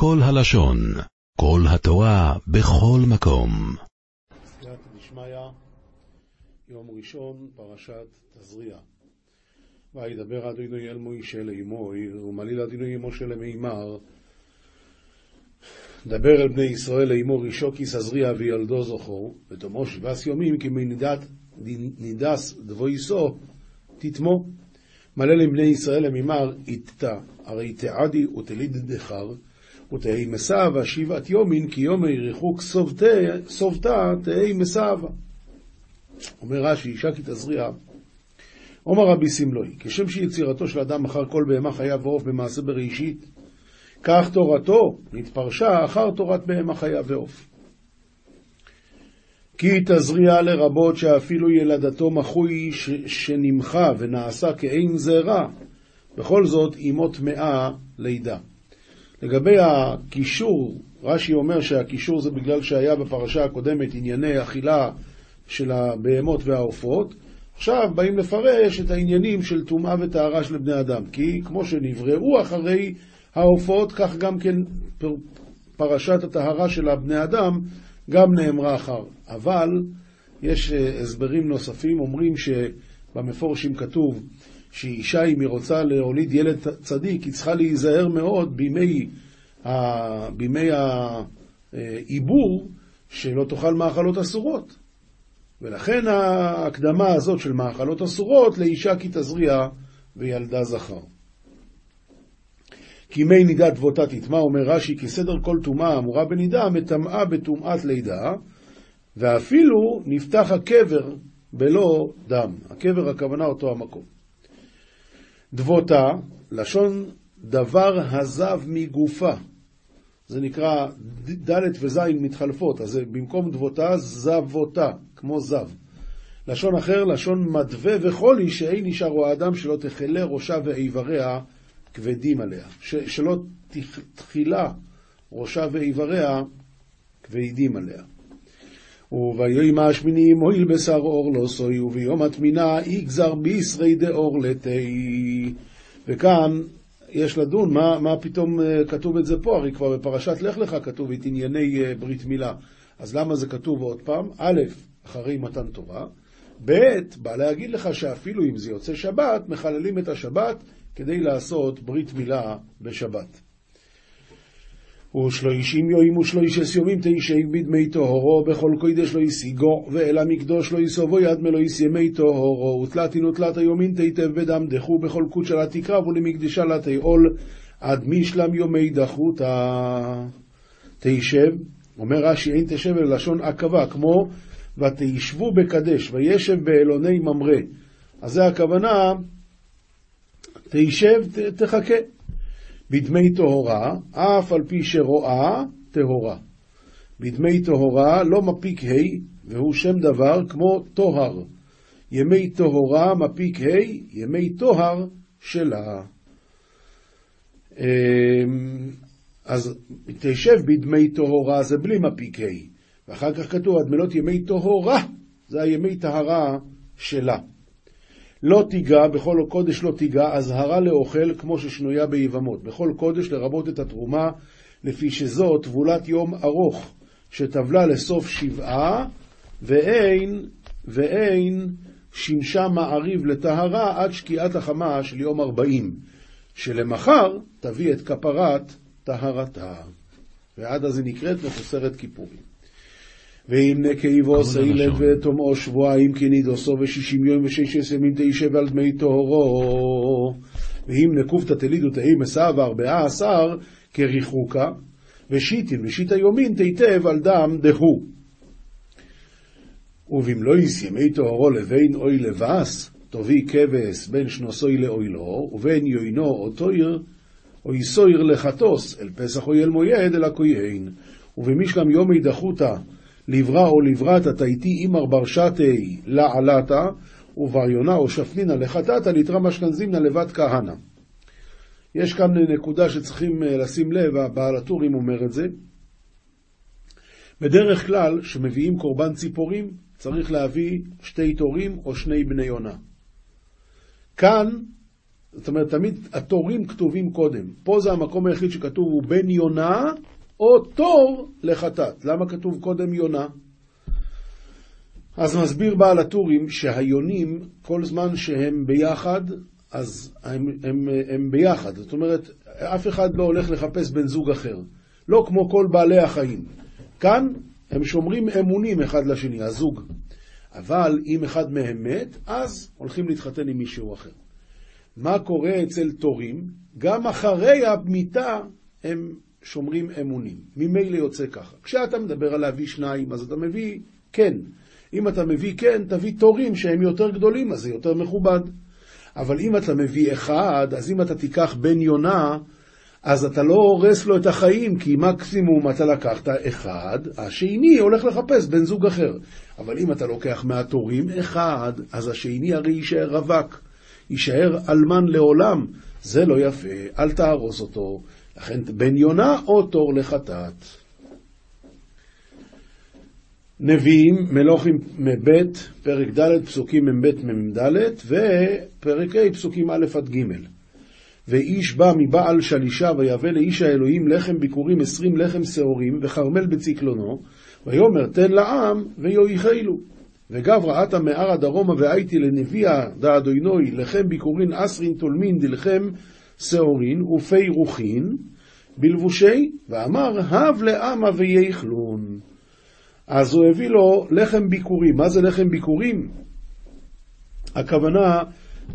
כל הלשון, כל התורה, בכל מקום. סייעתא דשמיא, יום ראשון, פרשת תזריע. וידבר אדוני אל מוישה לאמור, ומליל אדוני משה למימר, דבר אל בני ישראל לאמור אישו כי סזריע וילדו זוכו, ותאמרו שבעס יומים כי מנידס דבויסו תתמו. מלא לבני ישראל למימר איתתא, הרי תעדי ותליד דחר, ותהי מסבה שבעת יומין כי יומי ריחוק סובתה תהי מסבה. אומר רש"י, אישה כי תזריע, אומר רבי סמלוי, כשם שיצירתו של אדם אחר כל בהמה חיה ועוף במעשה בראשית, כך תורתו נתפרשה אחר תורת בהמה חיה ועוף. כי תזריע לרבות שאפילו ילדתו מחוי ש- שנמחה ונעשה כאין זרע, בכל זאת אימו טמאה לידה. לגבי הקישור, רש"י אומר שהקישור זה בגלל שהיה בפרשה הקודמת ענייני אכילה של הבהמות והעופות, עכשיו באים לפרש את העניינים של טומאה וטהרה של בני אדם, כי כמו שנבראו אחרי העופות, כך גם כן פרשת הטהרה של הבני אדם גם נאמרה אחר. אבל יש הסברים נוספים, אומרים שבמפורשים כתוב שאישה אם היא רוצה להוליד ילד צדיק, היא צריכה להיזהר מאוד בימי, ה... בימי העיבור, שלא תאכל מאכלות אסורות. ולכן ההקדמה הזאת של מאכלות אסורות לאישה כי תזריע וילדה זכר. כי מי נידת דבותה תטמע, אומר רש"י, כי סדר כל טומאה אמורה בנידה, מטמאה בטומאת לידה, ואפילו נפתח הקבר בלא דם. הקבר הכוונה אותו המקום. דבותה, לשון דבר הזב מגופה. זה נקרא ד' וז' מתחלפות, אז במקום דבותה, זבותה, כמו זב. לשון אחר, לשון מדווה וחולי, שאין נשארו האדם שלא תכלה ראשה ואיבריה כבדים עליה. ש, שלא תחילה ראשה ואיבריה כבדים עליה. וביום השמיני מועיל בשר אור לא סוי, וביום התמינה יגזר בישרי דאור לתי. וכאן יש לדון, מה, מה פתאום כתוב את זה פה? הרי כבר בפרשת לך לך כתוב את ענייני ברית מילה. אז למה זה כתוב עוד פעם? א', אחרי מתן תורה, ב', בא להגיד לך שאפילו אם זה יוצא שבת, מחללים את השבת כדי לעשות ברית מילה בשבת. ושלושים יוים ושלוישס יומים תשק בדמי טהורו, בכל קודש לא ישיגו, ואל המקדוש לא יסובו יד מלויס ימי טהורו, ותלתין ותלת היומין תיטב בדם דחו, בכל קודש לה תקרב ולמקדשה לה תעול, עד משלם יומי דחותה. תישב, אומר רש"י, אין תשב אלא לשון עכבה, כמו ותישבו בקדש, וישב באלוני ממרא. אז זה הכוונה, תישב, תחכה. בדמי טהורה, אף על פי שרואה, טהורה. בדמי טהורה לא מפיק ה' והוא שם דבר כמו טוהר. ימי טהורה מפיק ה', ימי טוהר שלה. אז תשב בדמי טהורה זה בלי מפיק ה', ואחר כך כתוב עד מלות ימי טהורה, זה הימי טהרה שלה. לא תיגע, בכל קודש לא תיגע, אזהרה לאוכל כמו ששנויה ביבמות. בכל קודש לרבות את התרומה, לפי שזו טבולת יום ארוך, שטבלה לסוף שבעה, ואין, ואין שימשה מעריב לטהרה עד שקיעת החמה של יום ארבעים, שלמחר תביא את כפרת טהרתה. ועד אז היא נקראת מחוסרת כיפורים. ואם נקייבו סיילת ותאמרו שבועיים כי נידוסו ושישים יום ושש ימים תשב על דמי טהורו. ואם נקופתא תלידו תהי מסע וארבעה עשר כריחוקה ושיטין ושיטה יומין תיטב על דם דהו. ובמלויס ימי טהורו לבין אוי לבס תביא כבש בין שנוסוי לאוילו ובין יוינו או תויר או יסויר לחטוס אל פסח או אל מויד אל הכהן ובמשלם יומי דחותא לברא או לבראת תיתי אימר ברשתי לעלתה, ובריונה או שפנינה לחטאתה, לתרא משכנזימנה לבת כהנא. יש כאן נקודה שצריכים לשים לב, הבעל הטורים אומר את זה. בדרך כלל, כשמביאים קורבן ציפורים, צריך להביא שתי תורים או שני בני יונה. כאן זאת אומרת, תמיד התורים כתובים קודם. פה זה המקום היחיד שכתוב הוא בן יונה או תור לחטאת. למה כתוב קודם יונה? אז מסביר בעל הטורים שהיונים, כל זמן שהם ביחד, אז הם, הם, הם ביחד. זאת אומרת, אף אחד לא הולך לחפש בן זוג אחר. לא כמו כל בעלי החיים. כאן הם שומרים אמונים אחד לשני, הזוג. אבל אם אחד מהם מת, אז הולכים להתחתן עם מישהו אחר. מה קורה אצל תורים? גם אחרי המיטה הם שומרים אמונים. ממילא יוצא ככה. כשאתה מדבר על להביא שניים, אז אתה מביא כן. אם אתה מביא כן, תביא תורים שהם יותר גדולים, אז זה יותר מכובד. אבל אם אתה מביא אחד, אז אם אתה תיקח בן יונה, אז אתה לא הורס לו את החיים, כי מקסימום אתה לקחת אחד, השני הולך לחפש בן זוג אחר. אבל אם אתה לוקח מהתורים אחד, אז השני הרי יישאר רווק, יישאר אלמן לעולם. זה לא יפה, אל תהרוס אותו. לכן בן יונה או תור לחטאת. נביאים, מלוכים מ"ב, פרק ד', פסוקים מ"ב מ"ד, ופרק ה', פסוקים א' עד ג'. ואיש בא מבעל שלישה ויבא לאיש האלוהים לחם ביכורים עשרים לחם שעורים וכרמל בצקלונו ויאמר תן לעם ויויכלו וגברא עתה מערה דרומה והייתי לנביאה דאדוינוי לחם ביכורין עשרין תולמין דלחם שעורין ופי רוחין בלבושי ואמר הב לעמה ויאכלון אז הוא הביא לו לחם ביכורים. מה זה לחם ביכורים? הכוונה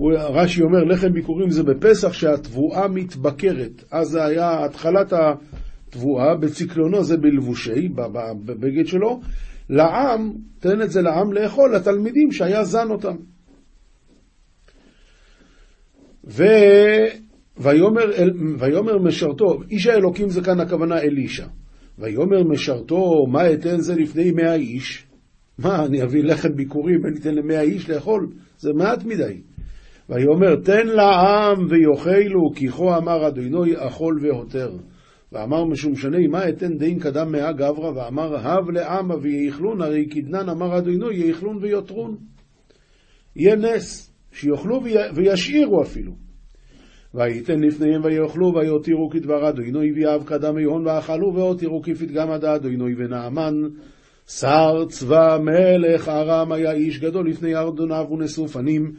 רש"י אומר, לחם ביכורים זה בפסח שהתבואה מתבקרת. אז זה היה התחלת התבואה, בצקלונו זה בלבושי, בבגד שלו. לעם, תן את זה לעם לאכול, לתלמידים שהיה זן אותם. ו... ויאמר, ויאמר משרתו, איש האלוקים זה כאן הכוונה אלישע. ויאמר משרתו, מה אתן זה לפני מאה איש? מה, אני אביא לחם ביכורים אני אתן למאה איש לאכול? זה מעט מדי. ויאמר תן לעם ויאכלו כי כה אמר אדינוי אכול והותר. ואמר משום שני מה אתן דין קדם מאה גברא ואמר הב לעמה ויאכלון הרי כדנן אמר אדינוי יאכלון ויותרון. יהיה נס שיאכלו וישאירו אפילו. וייתן לפניהם ויאכלו ויותירו כדבר אדינוי ויאב קדם יהון ואכלו והותירו כפתגם עד אדינוי ונעמן שר צבא מלך ארם היה איש גדול לפני ארדוניו ונשאו פנים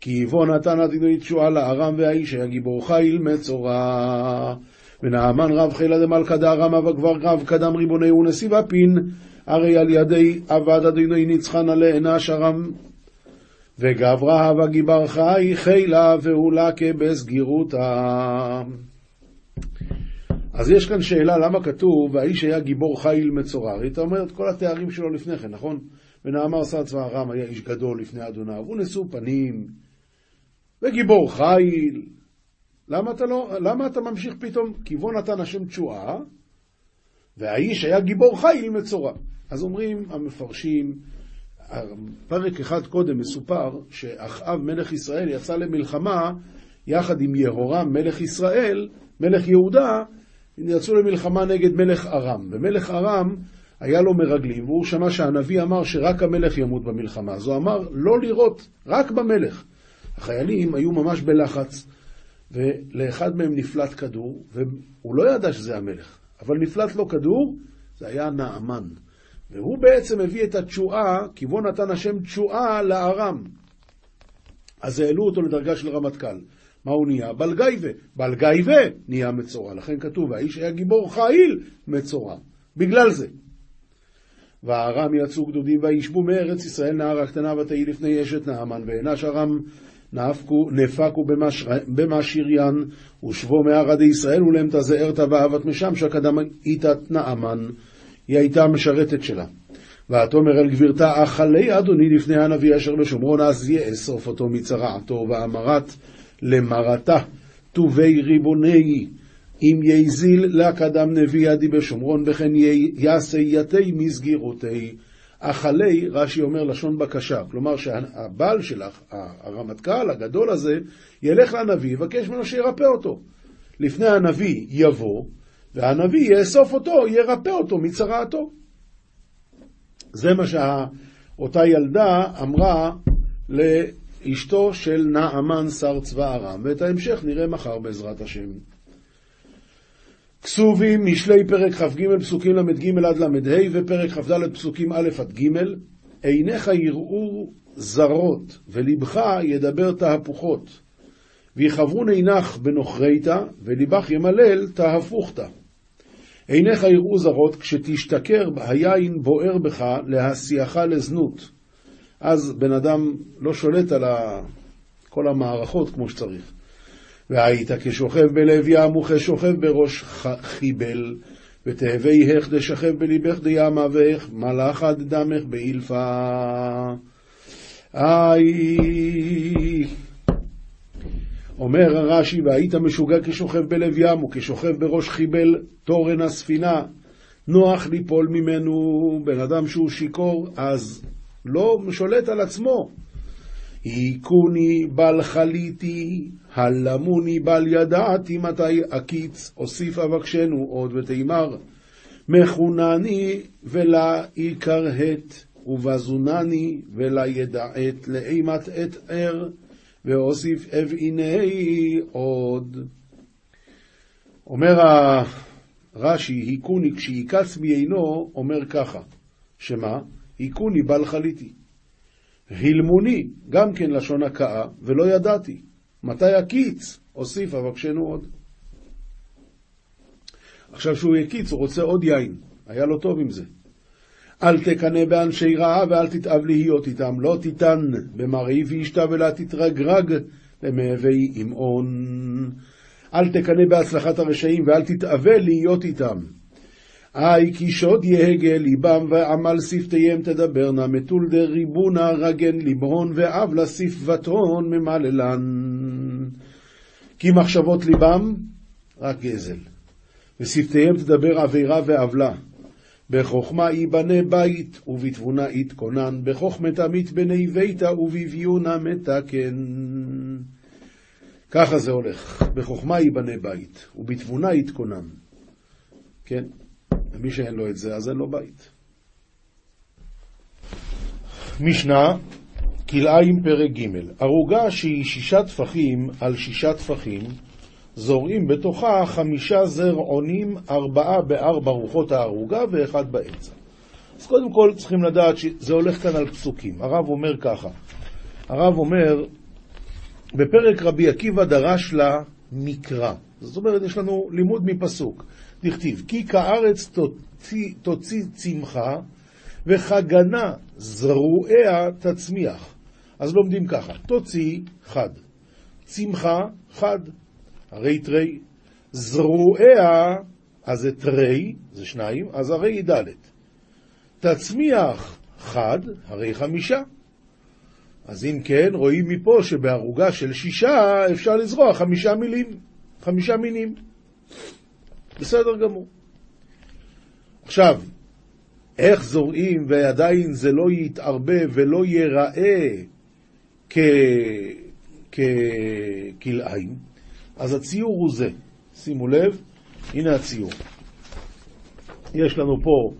כי בו נתן אדינוי תשועה לארם והאיש היה גיבור חיל מצורע. ונעמן רב חילה דמלכה דארם אבה כבר רב קדם ריבוני ונשיא ופין הרי על ידי עבד אדינוי ניצחן עלי אנש ארם וגברה הווה גיבר חי חילה והולקה בסגירותה. אז יש כאן שאלה למה כתוב והאיש היה גיבור חיל מצורר. היית אומר את כל התארים שלו לפני כן, נכון? ונאמר שר צבא ארם היה איש גדול לפני אדוניו, ונשאו פנים, וגיבור חיל. למה אתה, לא, למה אתה ממשיך פתאום? כי בו נתן השם תשועה, והאיש היה גיבור חיל מצורע. אז אומרים המפרשים, פרק אחד קודם מסופר שאחאב מלך ישראל יצא למלחמה יחד עם יהורם מלך ישראל, מלך יהודה, יצאו למלחמה נגד מלך ארם. ומלך ארם היה לו מרגלים, והוא שמע שהנביא אמר שרק המלך ימות במלחמה. אז הוא אמר לא לירות, רק במלך. החיילים היו ממש בלחץ, ולאחד מהם נפלט כדור, והוא לא ידע שזה המלך, אבל נפלט לו כדור, זה היה נעמן. והוא בעצם הביא את התשועה, כי בו נתן השם תשועה לארם. אז העלו אותו לדרגה של רמטכ"ל. מה הוא נהיה? בלגייבה. בלגייבה נהיה מצורע. לכן כתוב, האיש היה גיבור חיל מצורע. בגלל זה. והארם יצאו גדודים וישבו מארץ ישראל נערה קטנה ותהי לפני אשת נעמן, ואנש ארם נפקו, נפקו במשריין, ושבו מערדי ישראל ולהם תזהרת ואהבת משם שקדם איתת נעמן. היא הייתה המשרתת שלה. ותאמר אל גבירתה, אכלי אדוני לפני הנביא אשר בשומרון, אז יאסוף אותו מצרעתו, ואמרת למרתה, טובי ריבוני, אם יזיל לקדם נביא עדי בשומרון, וכן יעשה יתי מסגירותי. אכלי, רש"י אומר לשון בקשה, כלומר שהבעל שלך, הרמטכ"ל הגדול הזה, ילך לנביא, יבקש ממנו שירפא אותו. לפני הנביא יבוא, והנביא יאסוף אותו, ירפא אותו מצרעתו. זה מה שאותה ילדה אמרה אשתו של נעמן שר צבא ארם, ואת ההמשך נראה מחר בעזרת השם. כסובים, משלי פרק כ"ג פסוקים ל"ג עד ל"ה ופרק כ"ד פסוקים א' עד ג', עיניך יראו זרות ולבך ידבר תהפוכות. ויכוון עינך בנוכריתא ולבך ימלל תהפוכתא. עיניך יראו זרות כשתשתכר היין בוער בך להשיאך לזנות. אז בן אדם לא שולט על כל המערכות כמו שצריך. והיית כשוכב בלב ים וכשוכב בראש חיבל, ותהווה איך דשכב בליבך דימה ואיך מלאכה דמך באילפה. איי. אומר הרש"י, והיית משוגע כשוכב בלב ים וכשוכב בראש חיבל תורן הספינה, נוח ליפול ממנו, בן אדם שהוא שיכור, אז לא שולט על עצמו. היכוני בל חליתי, הלמוני בל ידעתי מתי אקיץ, אוסיף אבקשנו עוד ותימר. מחונני ולה יכרהת, ובזונני ולה ידעת, לאימת את ער, ואוסיף אבעיני עוד. אומר הרש"י, היכוני כשיקץ בעינו, אומר ככה, שמה? היכוני בל חליתי. הילמוני, גם כן לשון הכאה, ולא ידעתי. מתי הקיץ? הוסיף, אבקשנו עוד. עכשיו שהוא יקיץ, הוא רוצה עוד יין. היה לו טוב עם זה. אל תקנא באנשי רעה ואל תתאב להיות איתם, לא תיתן במראי ואשתה ולא תתרגרג למהווה אמעון. אל תקנא בהצלחת הרשעים ואל תתאווה להיות איתם. היי כי שוד יהגה ליבם ועמל שפתיהם תדברנה, מטול דריבונה רגן ליבהון ועוולה שפבתון ממללן. כי מחשבות ליבם רק גזל, ושפתיהם תדבר עבירה ועוולה. בחוכמה ייבנה בית, ובתבונה יתכונן, בחוכמתה מתבני ביתה, ובביונה מתקן. ככה זה הולך, בחוכמה ייבנה בית, ובתבונה יתכונן. כן? ומי שאין לו את זה, אז אין לו בית. משנה, כלאיים פרק ג' ערוגה שהיא שישה טפחים על שישה טפחים, זורעים בתוכה חמישה זרעונים, ארבעה בארבע רוחות הערוגה ואחד באמצע. אז קודם כל צריכים לדעת שזה הולך כאן על פסוקים. הרב אומר ככה, הרב אומר, בפרק רבי עקיבא דרש לה מקרא. זאת אומרת, יש לנו לימוד מפסוק. דכתיב, כי כארץ תוציא, תוציא צמחה, וכגנה זרועיה תצמיח. אז לומדים ככה, תוציא חד, צמחה חד, הרי תרי, זרועיה, אז זה תרי, זה שניים, אז הרי היא ד', תצמיח חד, הרי חמישה. אז אם כן, רואים מפה שבערוגה של שישה אפשר לזרוע חמישה מילים, חמישה מינים. בסדר גמור. עכשיו, איך זורעים ועדיין זה לא יתערבב ולא ייראה ככלאיים, אז הציור הוא זה. שימו לב, הנה הציור. יש לנו פה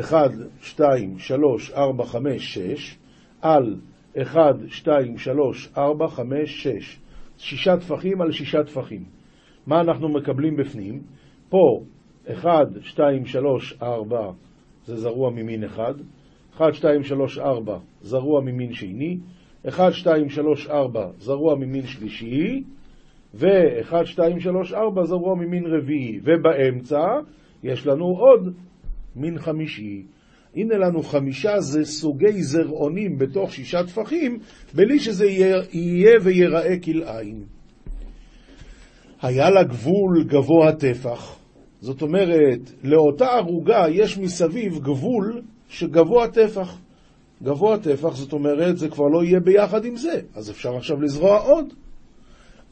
1, 2, 3, 4, 5, 6, על 1, 2, 3, 4, 5, 6. שישה טפחים על שישה טפחים. מה אנחנו מקבלים בפנים? פה 1, 2, 3, 4 זה זרוע ממין אחד, 1, 2, 3, 4 זרוע ממין שני, 1, 2, 3, 4 זרוע ממין שלישי, ו-1, 2, 3, 4 זרוע ממין רביעי, ובאמצע יש לנו עוד מין חמישי. הנה לנו חמישה זה סוגי זרעונים בתוך שישה טפחים, בלי שזה יהיה ויראה כלאיים. היה לה גבול גבוה טפח, זאת אומרת, לאותה ערוגה יש מסביב גבול שגבוה טפח. גבוה טפח, זאת אומרת, זה כבר לא יהיה ביחד עם זה, אז אפשר עכשיו לזרוע עוד.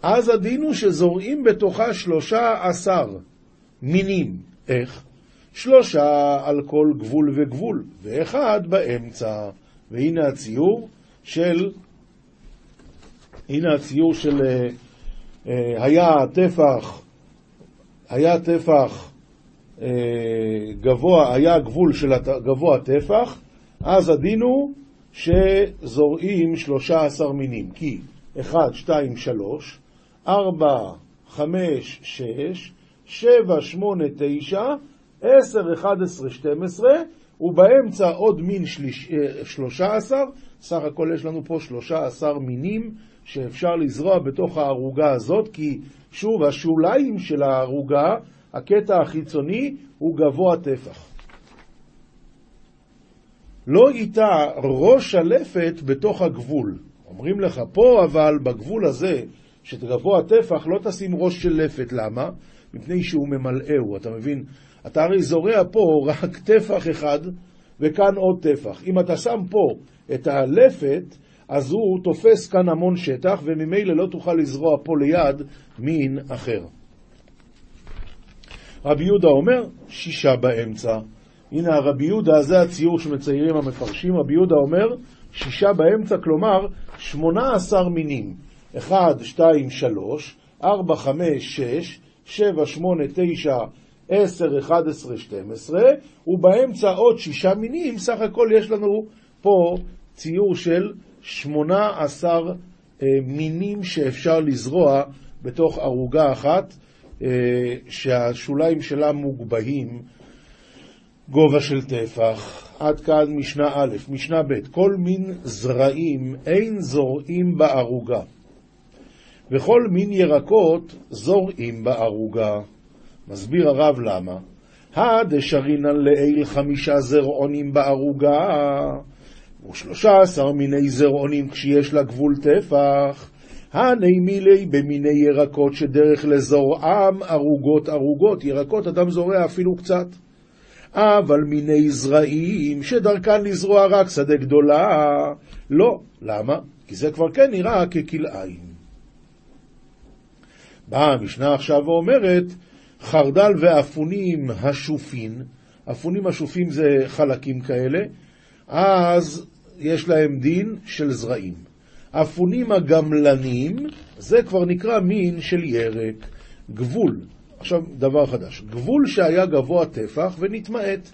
אז הדין הוא שזורעים בתוכה שלושה עשר מינים. איך? שלושה על כל גבול וגבול, ואחד באמצע. והנה הציור של, הנה הציור של אה, אה, היה טפח, היה טפח אה, גבוה, היה גבול של גבוה טפח, אז הדין הוא שזורעים 13 מינים, כי 1, 2, 3, 4, 5, 6, 7, 8, 9, 10, 11, 12, ובאמצע עוד מין שליש, 13, אה, סך הכל יש לנו פה 13 מינים שאפשר לזרוע בתוך הערוגה הזאת, כי שוב, השוליים של הערוגה, הקטע החיצוני, הוא גבוה טפח. לא איתה ראש הלפת בתוך הגבול. אומרים לך, פה אבל, בגבול הזה, שגבוה הטפח, לא תשים ראש של לפת. למה? מפני שהוא ממלאהו, אתה מבין? אתה הרי זורע פה רק טפח אחד, וכאן עוד טפח. אם אתה שם פה את הלפת, אז הוא תופס כאן המון שטח, וממילא לא תוכל לזרוע פה ליד מין אחר. רבי יהודה אומר, שישה באמצע. הנה הרבי יהודה, זה הציור שמציירים המפרשים, רבי יהודה אומר, שישה באמצע, כלומר, שמונה עשר מינים. אחד, שתיים, שלוש, ארבע, חמש, שש, שבע, שמונה, תשע, עשר, אחד עשרה, שתים עשרה, ובאמצע עוד שישה מינים, סך הכל יש לנו פה ציור של שמונה עשר אה, מינים שאפשר לזרוע בתוך ערוגה אחת, אה, שהשוליים שלה מוגבהים גובה של טפח. עד כאן משנה א', משנה ב', כל מין זרעים אין זורעים בערוגה, וכל מין ירקות זורעים בערוגה. מסביר הרב למה. הדשרינן לעיל חמישה זרעונים בערוגה, ושלושה עשר מיני זרעונים כשיש לה גבול טפח. הני מילי במיני ירקות שדרך לזורעם ערוגות ערוגות, ירקות אדם זורע אפילו קצת. אבל מיני זרעים שדרכן לזרוע רק שדה גדולה, לא. למה? כי זה כבר כן נראה ככלאיים. באה המשנה עכשיו ואומרת, חרדל ואפונים השופין, אפונים השופים זה חלקים כאלה, אז יש להם דין של זרעים. אפונים הגמלנים, זה כבר נקרא מין של ירק, גבול. עכשיו, דבר חדש. גבול שהיה גבוה טפח ונתמעט.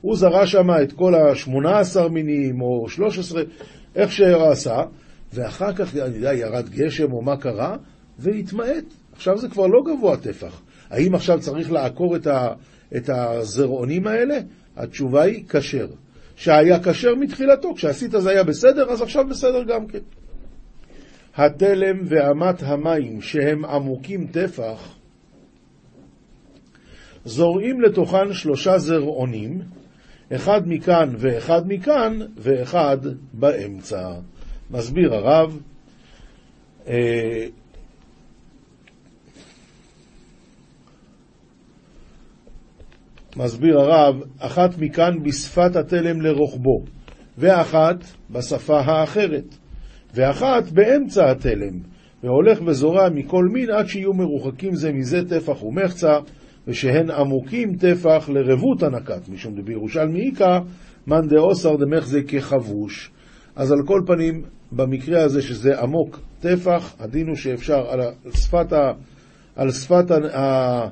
הוא זרע שם את כל ה-18 מינים או 13, איך שעשה, ואחר כך, אני יודע, ירד גשם או מה קרה, והתמעט. עכשיו זה כבר לא גבוה טפח. האם עכשיו צריך לעקור את, ה, את הזרעונים האלה? התשובה היא כשר. שהיה כשר מתחילתו, כשעשית זה היה בסדר, אז עכשיו בסדר גם כן. התלם ואמת המים שהם עמוקים טפח, זורעים לתוכן שלושה זרעונים, אחד מכאן ואחד מכאן, ואחד באמצע. מסביר הרב, מסביר הרב, אחת מכאן בשפת התלם לרוחבו, ואחת בשפה האחרת, ואחת באמצע התלם, והולך וזורע מכל מין עד שיהיו מרוחקים זה מזה טפח ומחצה, ושהן עמוקים טפח לרבות הנקת, משום דבירושלמי איכא מאן דאוסר דמחזי כחבוש. אז על כל פנים, במקרה הזה שזה עמוק טפח, הדין הוא שאפשר על שפת, ה, על שפת ה,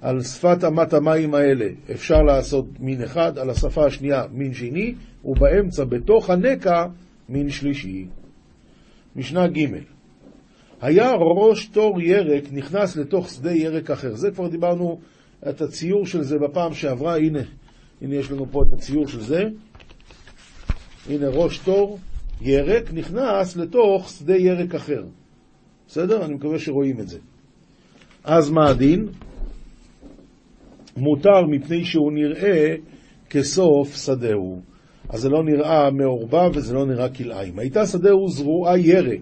על שפת אמת המים האלה אפשר לעשות מין אחד, על השפה השנייה מין שני, ובאמצע, בתוך הנקע, מין שלישי. משנה ג' היה ראש תור ירק נכנס לתוך שדה ירק אחר. זה כבר דיברנו את הציור של זה בפעם שעברה. הנה, הנה יש לנו פה את הציור של זה. הנה ראש תור ירק נכנס לתוך שדה ירק אחר. בסדר? אני מקווה שרואים את זה. אז מה הדין? מותר מפני שהוא נראה כסוף שדהו. אז זה לא נראה מעורבב וזה לא נראה כלאיים. הייתה שדהו זרועה ירק,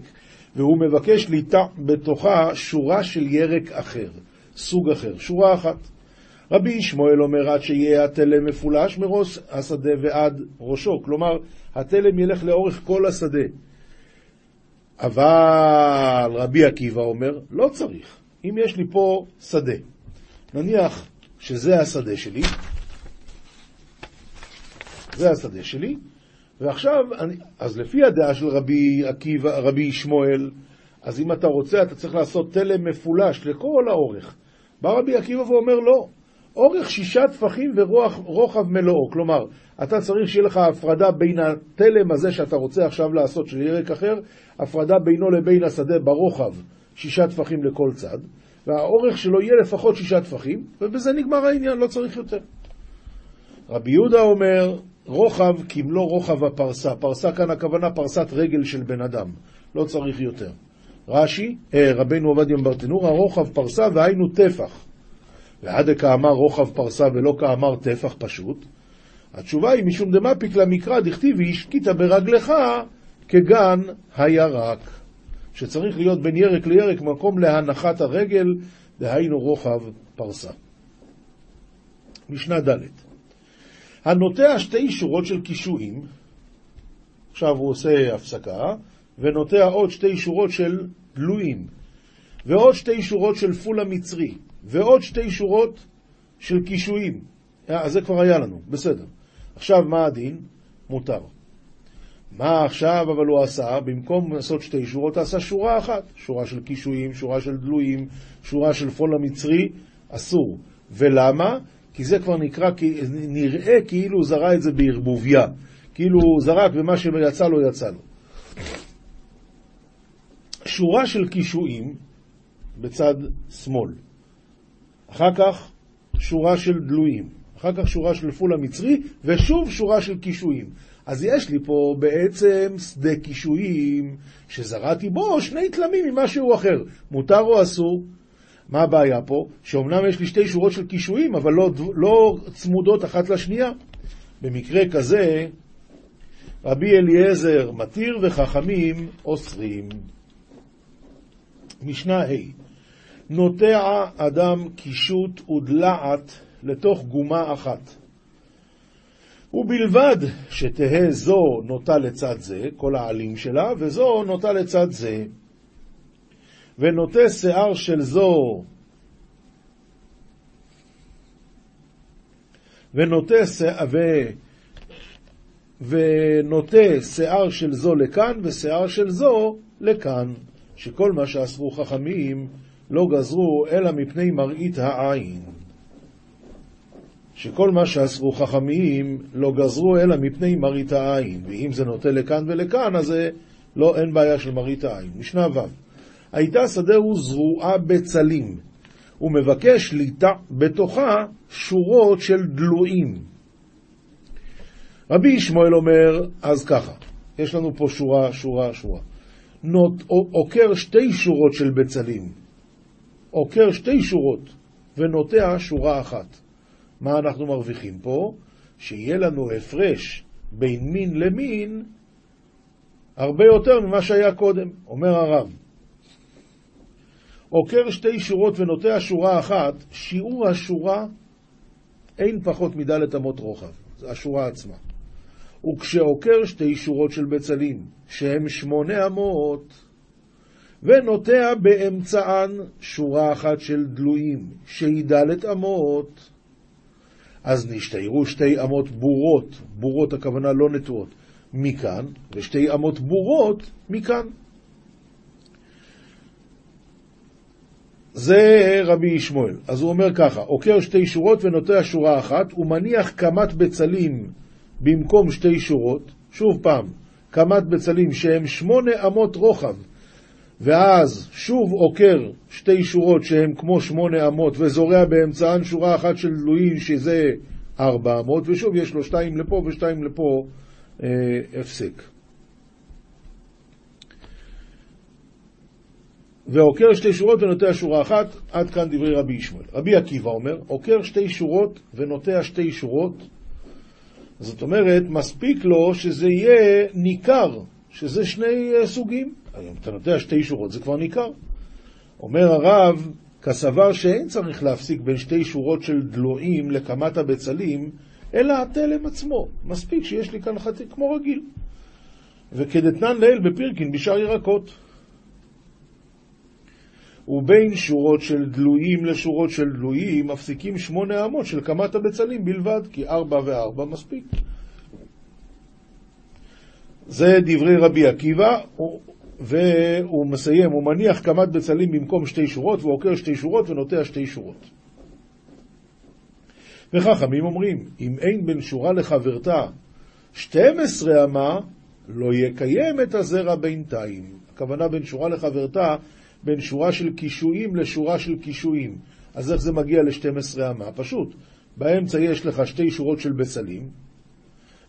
והוא מבקש ליטע בתוכה שורה של ירק אחר, סוג אחר, שורה אחת. רבי שמואל אומר עד שיהיה התלם מפולש מראש השדה ועד ראשו, כלומר התלם ילך לאורך כל השדה. אבל רבי עקיבא אומר, לא צריך. אם יש לי פה שדה, נניח שזה השדה שלי, זה השדה שלי, ועכשיו, אני, אז לפי הדעה של רבי עקיבא, רבי שמואל, אז אם אתה רוצה, אתה צריך לעשות תלם מפולש לכל האורך. בא רבי עקיבא ואומר לא, אורך שישה טפחים ורוחב מלואו. כלומר, אתה צריך שיהיה לך הפרדה בין התלם הזה שאתה רוצה עכשיו לעשות, של ירק אחר, הפרדה בינו לבין השדה ברוחב, שישה טפחים לכל צד, והאורך שלו יהיה לפחות שישה טפחים, ובזה נגמר העניין, לא צריך יותר. רבי יהודה אומר, רוחב כמלוא רוחב הפרסה. פרסה כאן הכוונה פרסת רגל של בן אדם, לא צריך יותר. רש"י, אה, רבנו עובדיה מברטנורה, רוחב פרסה והיינו טפח. ועד כאמר רוחב פרסה ולא כאמר טפח פשוט. התשובה היא משום דמפיק למקרא דכתיב והשקית ברגלך כגן הירק. שצריך להיות בין ירק לירק מקום להנחת הרגל, דהיינו רוחב פרסה. משנה ד' הנוטע שתי שורות של קישואים, עכשיו הוא עושה הפסקה, ונוטע עוד שתי שורות של דלויים, ועוד שתי שורות של פול המצרי, ועוד שתי שורות של קישואים. אה, אז זה כבר היה לנו, בסדר. עכשיו, מה הדין? מותר. מה עכשיו אבל הוא עשה? במקום לעשות שתי שורות, עשה שורה אחת. שורה של קישואים, שורה של דלויים, שורה של פול המצרי, אסור. ולמה? כי זה כבר נקרא, נראה כאילו הוא זרע את זה בערבוביה. כאילו הוא זרק ומה שיצא לו, יצא לו. שורה של קישואים בצד שמאל. אחר כך שורה של דלויים. אחר כך שורה של פול המצרי, ושוב שורה של קישואים. אז יש לי פה בעצם שדה קישואים שזרעתי בו שני תלמים ממשהו אחר. מותר או אסור? מה הבעיה פה? שאומנם יש לי שתי שורות של קישואים, אבל לא, לא צמודות אחת לשנייה. במקרה כזה, רבי אליעזר מתיר וחכמים אוסרים. משנה ה' נוטע אדם קישוט ודלעת לתוך גומה אחת. ובלבד שתהא זו נוטה לצד זה, כל העלים שלה, וזו נוטה לצד זה. ונוטה שיער של זו ונוטה, ו... ונוטה שיער של זו לכאן ושיער של זו לכאן, שכל מה שאסרו חכמים לא גזרו אלא מפני מראית העין. שכל מה שאסרו חכמים לא גזרו אלא מפני מראית העין, ואם זה נוטה לכאן ולכאן, אז זה לא, אין בעיה של מראית העין. משנה ו' הייתה שדהו זרועה בצלים, ומבקש ליטע בתוכה שורות של דלויים. רבי ישמעאל אומר, אז ככה, יש לנו פה שורה, שורה, שורה. נות, עוקר שתי שורות של בצלים, עוקר שתי שורות ונוטע שורה אחת. מה אנחנו מרוויחים פה? שיהיה לנו הפרש בין מין למין הרבה יותר ממה שהיה קודם, אומר הרב. עוקר שתי שורות ונוטע שורה אחת, שיעור השורה אין פחות מדלת אמות רוחב, זו השורה עצמה. וכשעוקר שתי שורות של בצלים, שהם שמונה אמות, ונוטע באמצען שורה אחת של דלויים, שהיא דלת אמות, אז נשתיירו שתי אמות בורות, בורות הכוונה לא נטועות, מכאן, ושתי אמות בורות מכאן. זה רבי ישמעאל. אז הוא אומר ככה, עוקר שתי שורות ונוטע שורה אחת, ומניח קמת בצלים במקום שתי שורות, שוב פעם, קמת בצלים שהם שמונה אמות רוחב, ואז שוב עוקר שתי שורות שהן כמו שמונה אמות, וזורע באמצען שורה אחת של דלויים שזה ארבע אמות, ושוב יש לו שתיים לפה ושתיים לפה אה, הפסק. ועוקר שתי שורות ונוטע שורה אחת, עד כאן דברי רבי ישמעאל. רבי עקיבא אומר, עוקר שתי שורות ונוטע שתי שורות, זאת אומרת, מספיק לו שזה יהיה ניכר, שזה שני אה, סוגים. אם אתה נוטע שתי שורות זה כבר ניכר. אומר הרב, כסבר שאין צריך להפסיק בין שתי שורות של דלויים לקמת הבצלים, אלא התלם עצמו. מספיק שיש לי כאן חצי כמו רגיל. וכדתנן לאל בפירקין בשאר ירקות. ובין שורות של דלויים לשורות של דלויים מפסיקים שמונה אמות של קמת הבצלים בלבד, כי ארבע וארבע מספיק. זה דברי רבי עקיבא, והוא מסיים, הוא מניח קמת בצלים במקום שתי שורות, ועוקר שתי שורות ונוטע שתי שורות. וחכמים אומרים, אם אין בין שורה לחברתה 12 אמה, לא יקיים את הזרע בינתיים. הכוונה בין שורה לחברתה, בין שורה של קישואים לשורה של קישואים. אז איך זה מגיע ל-12 אמה? פשוט. באמצע יש לך שתי שורות של בסלים,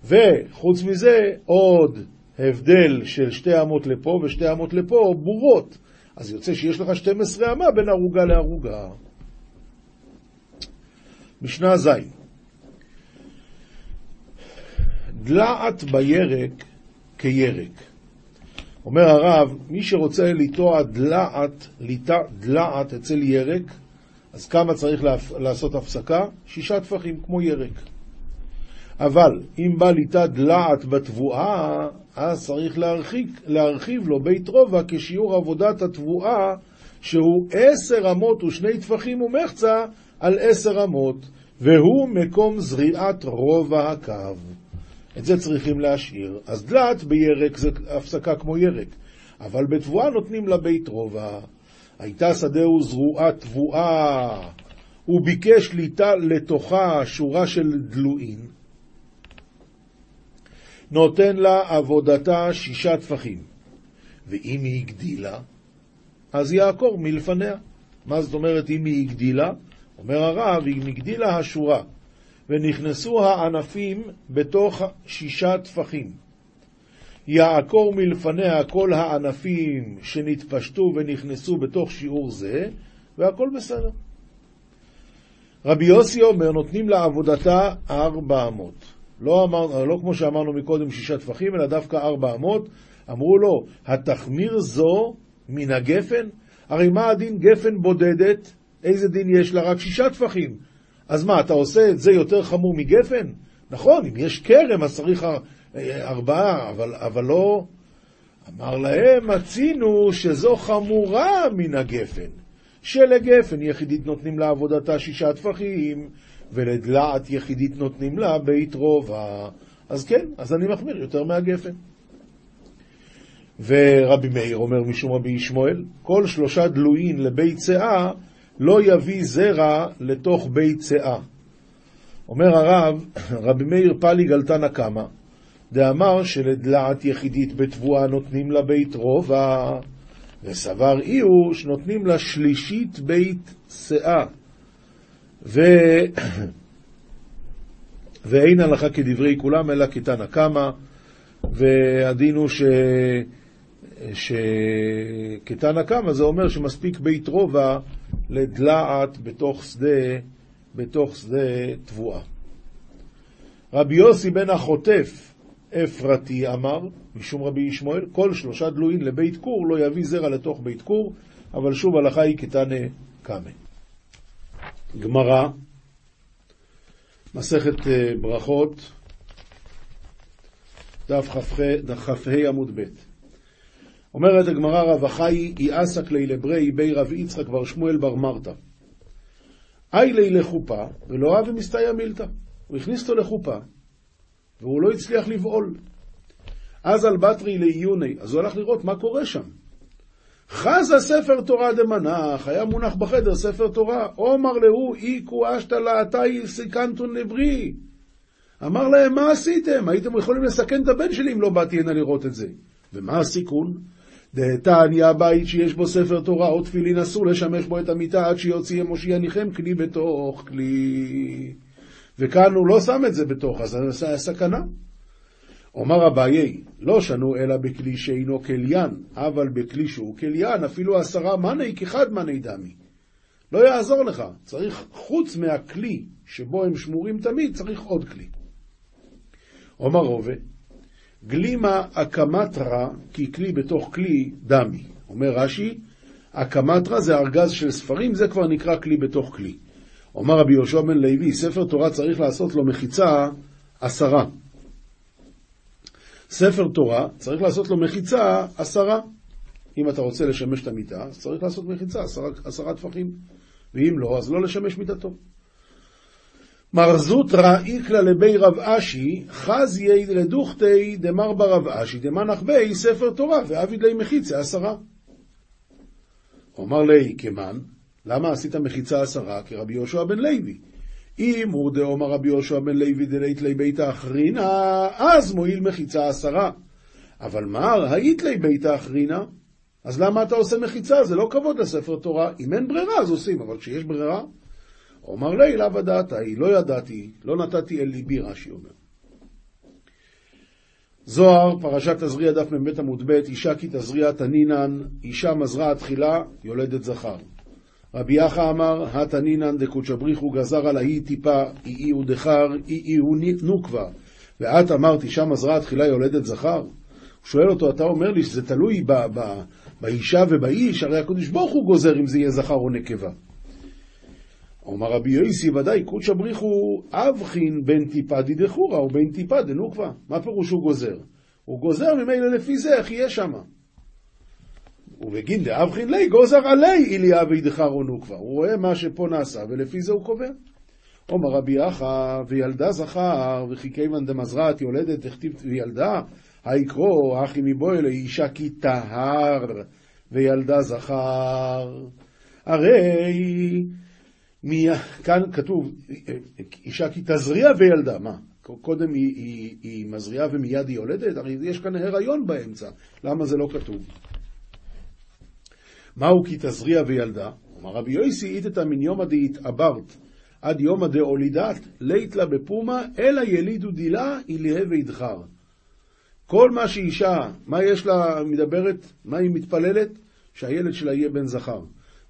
וחוץ מזה עוד הבדל של שתי אמות לפה ושתי אמות לפה, בורות. אז יוצא שיש לך 12 אמה בין ערוגה לערוגה. משנה ז' דלעת בירק כירק. אומר הרב, מי שרוצה לטוע דלעת, לטע דלעת אצל ירק, אז כמה צריך לעשות הפסקה? שישה טפחים, כמו ירק. אבל אם בא ליטה דלעת בתבואה, אז צריך להרחיק, להרחיב לו בית רובע כשיעור עבודת התבואה, שהוא עשר אמות ושני טפחים ומחצה על עשר אמות, והוא מקום זריעת רובע הקו. את זה צריכים להשאיר. אז דלת בירק זה הפסקה כמו ירק, אבל בתבואה נותנים לה בית רובע. הייתה שדהו זרועה תבואה, הוא ביקש ליטה לתוכה שורה של דלויים. נותן לה עבודתה שישה טפחים, ואם היא הגדילה, אז יעקור מלפניה. מה זאת אומרת אם היא הגדילה? אומר הרב, אם הגדילה השורה, ונכנסו הענפים בתוך שישה טפחים. יעקור מלפניה כל הענפים שנתפשטו ונכנסו בתוך שיעור זה, והכל בסדר. רבי יוסי אומר, נותנים לעבודתה ארבע אמות. לא, אמר, לא כמו שאמרנו מקודם שישה טפחים, אלא דווקא ארבע אמות. אמרו לו, התחמיר זו מן הגפן? הרי מה הדין גפן בודדת? איזה דין יש לה? רק שישה טפחים. אז מה, אתה עושה את זה יותר חמור מגפן? נכון, אם יש כרם אז צריך ארבעה, אבל, אבל לא... אמר להם, מצינו שזו חמורה מן הגפן. שלגפן יחידית נותנים לה עבודתה שישה טפחים, ולדלעת יחידית נותנים לה בית רובע. אז כן, אז אני מחמיר יותר מהגפן. ורבי מאיר אומר משום רבי ישמעאל, כל שלושה דלויים לבית שאה לא יביא זרע לתוך בית שאה. אומר הרב, רבי מאיר פליג על תנא קמא, דאמר שלדלעת יחידית בתבואה נותנים לה בית רובע, וסבר איהו שנותנים לה שלישית בית שאה. ו... ואין הלכה כדברי כולם, אלא כתנא קמא, והדין הוא ש... שכתנא קמא זה אומר שמספיק בית רובע לדלעת בתוך שדה, בתוך שדה תבואה. רבי יוסי בן החוטף אפרתי אמר, משום רבי ישמעאל, כל שלושה דלויים לבית כור לא יביא זרע לתוך בית כור, אבל שוב הלכה היא כתנא קמא. גמרא, מסכת אה, ברכות, דף כ"ה עמוד ב'. אומרת הגמרא רב אחי יעסק לי לברי בי רב יצחק בר שמואל בר מרתא. אי לי לחופה ולא אבי מסתייע מילתא. הוא הכניס אותו לחופה והוא לא הצליח לבעול. אז על בתרי לעיוני, אז הוא הלך לראות מה קורה שם. חזה ספר תורה דמנח, היה מונח בחדר ספר תורה, עומר להו איקו אשתא לעתי סיכנתון לברי. אמר להם, מה עשיתם? הייתם יכולים לסכן את הבן שלי אם לא באתי הנה לראות את זה. ומה הסיכון? דתניא הבית שיש בו ספר תורה או תפילין אסור לשמש בו את המיטה עד שיוציא מושיעניכם כלי בתוך כלי. וכאן הוא לא שם את זה בתוך, אז זה סכנה. אומר אביי, לא שנו אלא בכלי שאינו כליין, אבל בכלי שהוא כליין, אפילו עשרה מני כחד מני דמי. לא יעזור לך, צריך, חוץ מהכלי שבו הם שמורים תמיד, צריך עוד כלי. אומר רובה, גלימה אקמטרה, כי כלי בתוך כלי דמי. אומר רש"י, אקמטרה זה ארגז של ספרים, זה כבר נקרא כלי בתוך כלי. אומר רבי יהושע בן לוי, ספר תורה צריך לעשות לו מחיצה עשרה. ספר תורה צריך לעשות לו מחיצה עשרה. אם אתה רוצה לשמש את המיטה, אז צריך לעשות מחיצה עשרה, עשרה טפחים. ואם לא, אז לא לשמש מיטתו. מרזוטרא איקלה לבי רב אשי, חזיי לדוכתי דמר ברב אשי, דמנח בי ספר תורה, ועביד לי מחיצה עשרה. אומר לי, כמן, למה עשית מחיצה עשרה? כרבי יהושע בן לוי. אם הוא דאמר רבי יהושע בן לוי דלית לי ביתא אחרינה, אז מועיל מחיצה עשרה. אבל מר, היית לי ביתא אחרינה, אז למה אתה עושה מחיצה? זה לא כבוד לספר תורה. אם אין ברירה, אז עושים, אבל כשיש ברירה, אומר לי, לאו הדעתי, לא ידעתי, לא נתתי אל ליבי, רש"י אומר. זוהר, פרשת תזריע, דף מ"ב עמוד ב', אישה כי תזריע תנינן, אישה מזרע תחילה, יולדת זכר. רבי יחא אמר, התנינן דקודשא בריחו גזר על האי טיפה, אי אי הוא דחר, אי אי הוא נוקבה. ואת אמרת, אישה מזרע תחילה יולדת זכר? הוא שואל אותו, אתה אומר לי שזה תלוי ב, ב, באישה ובאיש, הרי הקדוש ברוך הוא גוזר אם זה יהיה זכר או נקבה. אומר רבי יויסי, ודאי, קודשא בריחו אבחין בין טיפה דידחורא ובין טיפה דנוקבה. מה פירוש הוא גוזר? הוא גוזר ממילא לפי זה איך יהיה שם. ובגין דאבחין לי גוזר עלי איליה וידחר נוקבה. הוא רואה מה שפה נעשה ולפי זה הוא קובע. אומר רבי אחא, וילדה זכר, וכי כיוון דמזרעת יולדת, הכתיב וילדה, היקרו, אחי מבואל, אישה כי טהר, וילדה זכר. הרי מי, כאן כתוב, אישה כי תזריע וילדה, מה? קודם היא, היא, היא מזריעה ומיד היא יולדת? הרי יש כאן הריון באמצע, למה זה לא כתוב? מהו כי תזריע וילדה? אמר רבי יויסי איתתא מן יומא דהתעברת עד יומא דאולידת לית לה בפומה אלא ילידו דילה איליה וידחר. כל מה שאישה, מה יש לה מדברת, מה היא מתפללת? שהילד שלה יהיה בן זכר.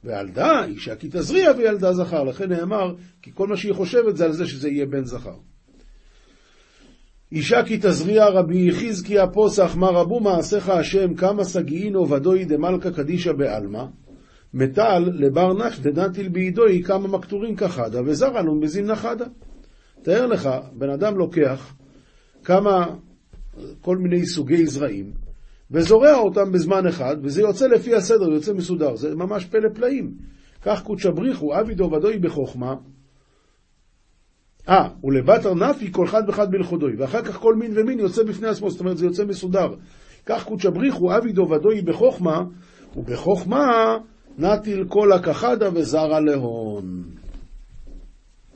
וילדה, אישה כי תזריע וילדה זכר. לכן נאמר, כי כל מה שהיא חושבת זה על זה שזה יהיה בן זכר. אישה כי תזריע רבי חזקי הפוסח, מה רבו מעשיך השם, כמה סגיאינו ודוי דמלכה קדישא בעלמא, מטל לבר נש דנטיל בידוי כמה מקטורין כחדה, וזרעלון בזמנה חדה. תאר לך, בן אדם לוקח כמה, כל מיני סוגי זרעים, וזורע אותם בזמן אחד, וזה יוצא לפי הסדר, יוצא מסודר. זה ממש פלא פלאים. כך קודשא בריחו, אבידו ודוי בחוכמה. אה, ולבטר נפי כל אחד ואחד בלכודוי, ואחר כך כל מין ומין יוצא בפני עצמו, זאת אומרת זה יוצא מסודר. כך קודשא בריחו, אבידו ודוי בחוכמה, ובחוכמה נטיל כל הכחדה וזרע להון.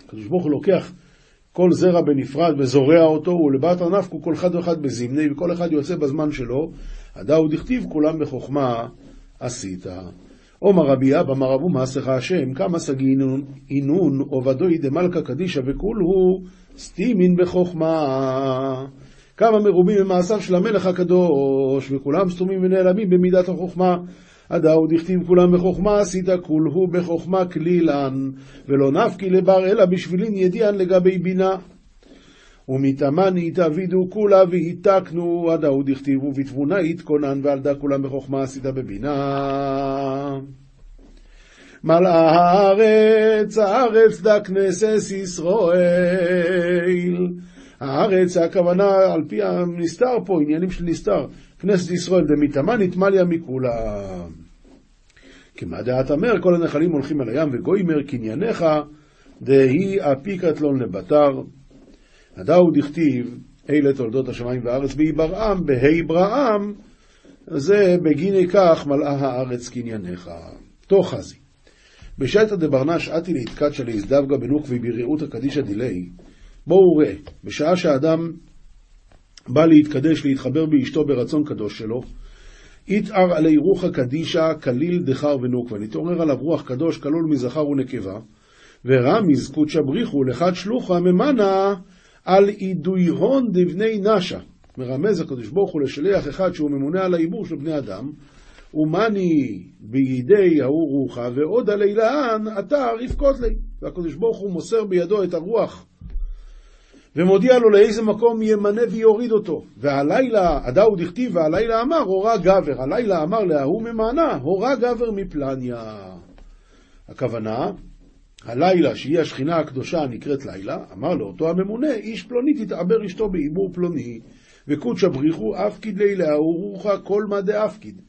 הקדוש ברוך הוא לוקח כל זרע בנפרד וזורע אותו, ולבטר נפקו כל אחד ואחד בזמני, וכל אחד יוצא בזמן שלו, הדאו דכתיב כולם בחוכמה עשית. עומר רבי אבא מרבו מעשיך השם, כמה סגי אינון עובדוי דמלכה קדישא וכולהו סטימין בחוכמה. כמה מרובים ממעשיו של המלך הקדוש, וכולם סתומים ונעלמים במידת החוכמה. הדאו דכתיב כולם בחוכמה, עשית כולהו בחוכמה כלילן, ולא נפקי לבר אלא בשבילין ידיען לגבי בינה. ומתאמן התאבידו כולה והיתקנו, עד ההוא דכתיבו בתבונה התכונן ועל דא כולם בחוכמה עשית בבינה. מלאה הארץ, הארץ דה כנסס ישראל. הארץ, הכוונה על פי הנסתר פה, עניינים של נסתר. כנסת ישראל דמיתמן נתמליה מכולם. כמה דעת אמר, כל הנחלים הולכים על הים וגוימר קנייניך, דהי אפיקתלון לבתר. הדאו דכתיב, אלה תולדות השמיים והארץ, ויברעם, בהי ברעם, זה בגיני כך מלאה הארץ קנייניך. תוך חזי. בשעתא דברנש עתי להתקדשא להזדווגא בנוקבי ברעותא קדישא דילי, בואו ראה, בשעה שאדם בא להתקדש, להתחבר באשתו ברצון קדוש שלו, יתער עלי רוחא קדישא כליל דחר ונוקבה, נתעורר עליו רוח קדוש כלול מזכר ונקבה, ורמיז קודשא בריחו לחד שלוחה ממנה על אידוי הון דבני נשה. מרמז הקדוש ברוך הוא לשליח אחד שהוא ממונה על העיבור של בני אדם, ומני בידי ההוא רוחה, ועוד הלילן אתה רבקות לי. והקדוש ברוך הוא מוסר בידו את הרוח, ומודיע לו לאיזה מקום ימנה ויוריד אותו. והלילה, הדאו דכתיב, והלילה אמר, הורה גבר. הלילה אמר להוא ממענה, הורה גבר מפלניה. הכוונה, הלילה, שהיא השכינה הקדושה הנקראת לילה, אמר לאותו הממונה, איש פלוני תתעבר אשתו בעיבור פלוני, וקודשא בריחו אפקיד לילה, רוחה כל מה דאפקיד.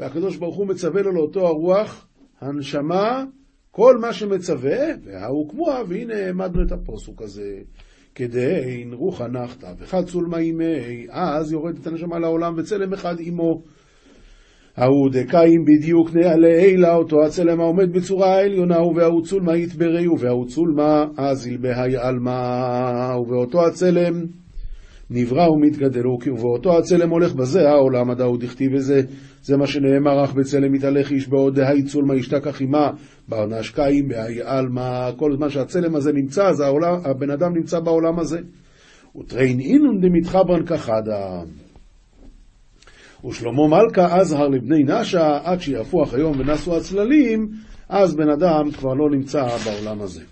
והקדוש ברוך הוא מצווה לו לאותו הרוח, הנשמה, כל מה שמצווה, וההוא כמוה, והנה העמדנו את הפוסוק הזה. כדי רוחה נחתא, וחד צולמה אימי, אז יורדת הנשמה לעולם וצלם אחד עמו. ההוא דקאים בדיוק לעילה, אותו הצלם העומד בצורה העליונה, ובהוא צולמה יתברי, ובהוא צולמה אזיל בהי עלמא, ובאותו הצלם נברא ומתגדל, ובאותו הצלם הולך בזה העולם הדאו דכתיב וזה, זה מה שנאמר, אך בצלם מתהלך איש בעוד דהי צולמה ישתכח עמה, בעונש קאים בהי עלמא, כל זמן שהצלם הזה נמצא, אז העולם, הבן אדם נמצא בעולם הזה. וטרין אינון דמתחברן כחדה. ושלמה מלכה אזהר לבני נשה, עד שיהפוך היום ונסו הצללים, אז בן אדם כבר לא נמצא בעולם הזה.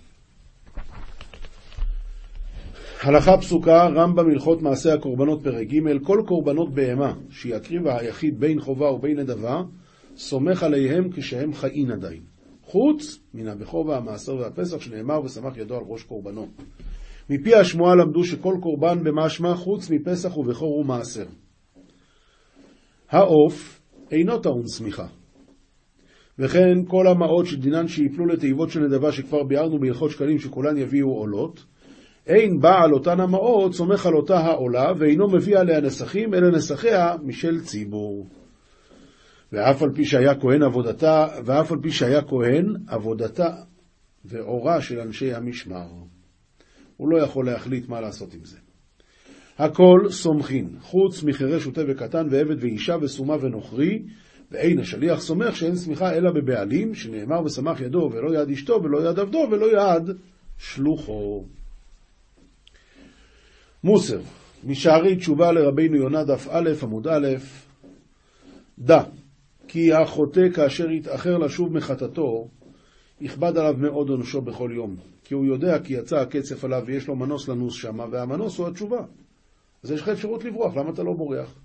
הלכה פסוקה, רמב"ם הלכות מעשה הקורבנות פרק ג' כל קורבנות בהמה שיקריבה היחיד בין חובה ובין נדבה, סומך עליהם כשהם חיים עדיין. חוץ מן הבכור והמעשר והפסח שנאמר ושמח ידו על ראש קורבנו. מפי השמועה למדו שכל קורבן במשמע חוץ מפסח ובכור ומעשר. העוף אינו טעון שמיכה. וכן כל המעות שדינן שיפלו לתיבות של נדבה שכבר ביארנו בהלכות שקלים שכולן יביאו עולות, אין בעל אותן המעות סומך על אותה העולה ואינו מביא עליה נסכים אלא נסחיה משל ציבור. ואף על פי שהיה כהן עבודתה, ואף על פי שהיה כהן עבודתה ועורה של אנשי המשמר. הוא לא יכול להחליט מה לעשות עם זה. הכל סומכין, חוץ מחירש ותה וקטן ועבד ואישה וסומה ונוכרי, ואין השליח סומך שאין סמיכה אלא בבעלים, שנאמר ושמח ידו ולא יד אשתו ולא יד עבדו ולא יד שלוחו. מוסר, משערי תשובה לרבינו יונה דף א' עמוד א', דע כי החוטא כאשר יתאחר לשוב מחטאתו, יכבד עליו מאוד עונשו בכל יום, כי הוא יודע כי יצא הקצף עליו ויש לו מנוס לנוס שמה, והמנוס הוא התשובה. אז יש לך אפשרות לברוח, למה אתה לא בורח?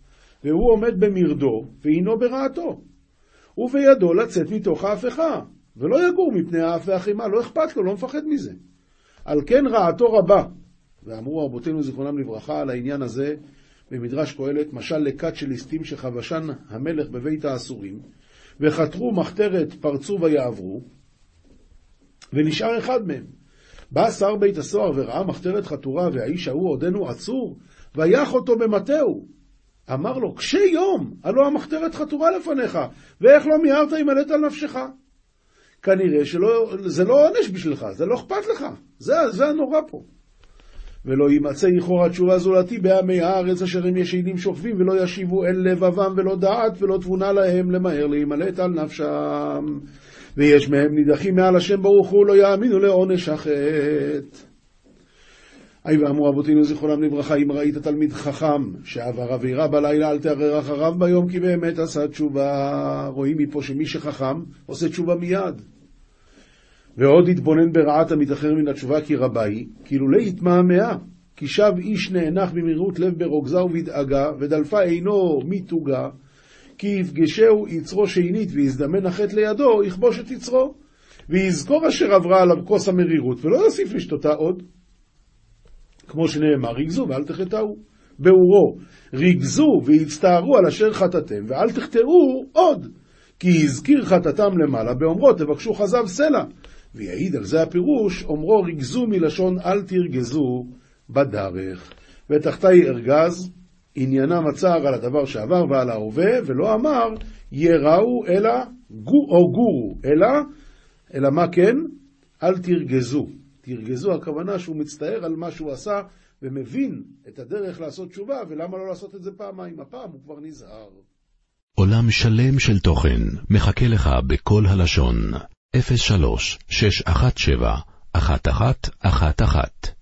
והוא עומד במרדו, והינו ברעתו. ובידו לצאת מתוך ההפכה, ולא יגור מפני האף והחימה, לא אכפת לו, לא מפחד מזה. על כן רעתו רבה. ואמרו רבותינו זיכרונם לברכה על העניין הזה במדרש קהלת, משל לכת של ליסטים שחבשן המלך בבית האסורים, וחתרו מחתרת פרצו ויעברו, ונשאר אחד מהם. בא שר בית הסוהר וראה מחתרת חתורה, והאיש ההוא עודנו עצור, ויח אותו במטהו. אמר לו, קשה יום, הלא המחתרת חתורה לפניך, ואיך לא מיהרת אם עלית על נפשך? כנראה שזה לא עונש בשבילך, זה לא אכפת לך, זה, זה הנורא פה. ולא יימצא לכאורה תשובה זולתי בעמי הארץ אשר הם ישנים שוכבים ולא ישיבו אל לבבם ולא דעת ולא תבונה להם למהר להימלט על נפשם. ויש מהם נידחים מעל השם ברוך הוא לא יאמינו לעונש החטא. היי ואמרו רבותינו זיכרונם לברכה, אם ראית תלמיד חכם שעבר עבירה בלילה אל תערער אחריו ביום כי באמת עשה תשובה. רואים מפה שמי שחכם עושה תשובה מיד. ועוד התבונן ברעת המתאחר מן התשובה כי רבה היא, כאילו לא התמהמהה, כי שב איש נאנח במהירות לב ברוגזה ובדאגה, ודלפה עינו מתוגה, כי יפגשהו יצרו שנית ויזדמן החטא לידו, יכבוש את יצרו. ויזכור אשר עברה עליו כוס המרירות, ולא יוסיף לשתותה עוד. כמו שנאמר, ריגזו ואל תחטאו. באורו, ריגזו והצטערו על אשר חטאתם, ואל תחטאו עוד. כי הזכיר חטאתם למעלה, באומרו תבקשו חזב סלע. ויעיד על זה הפירוש, אומרו ריגזו מלשון אל תרגזו בדרך. ותחתי ארגז, עניינם הצער על הדבר שעבר ועל ההווה, ולא אמר יראו אלא או גורו, אלא, אלא מה כן? אל תרגזו. תרגזו, הכוונה שהוא מצטער על מה שהוא עשה ומבין את הדרך לעשות תשובה, ולמה לא לעשות את זה פעמיים? הפעם הוא כבר נזהר. עולם שלם של תוכן מחכה לך בכל הלשון, 03 617 1111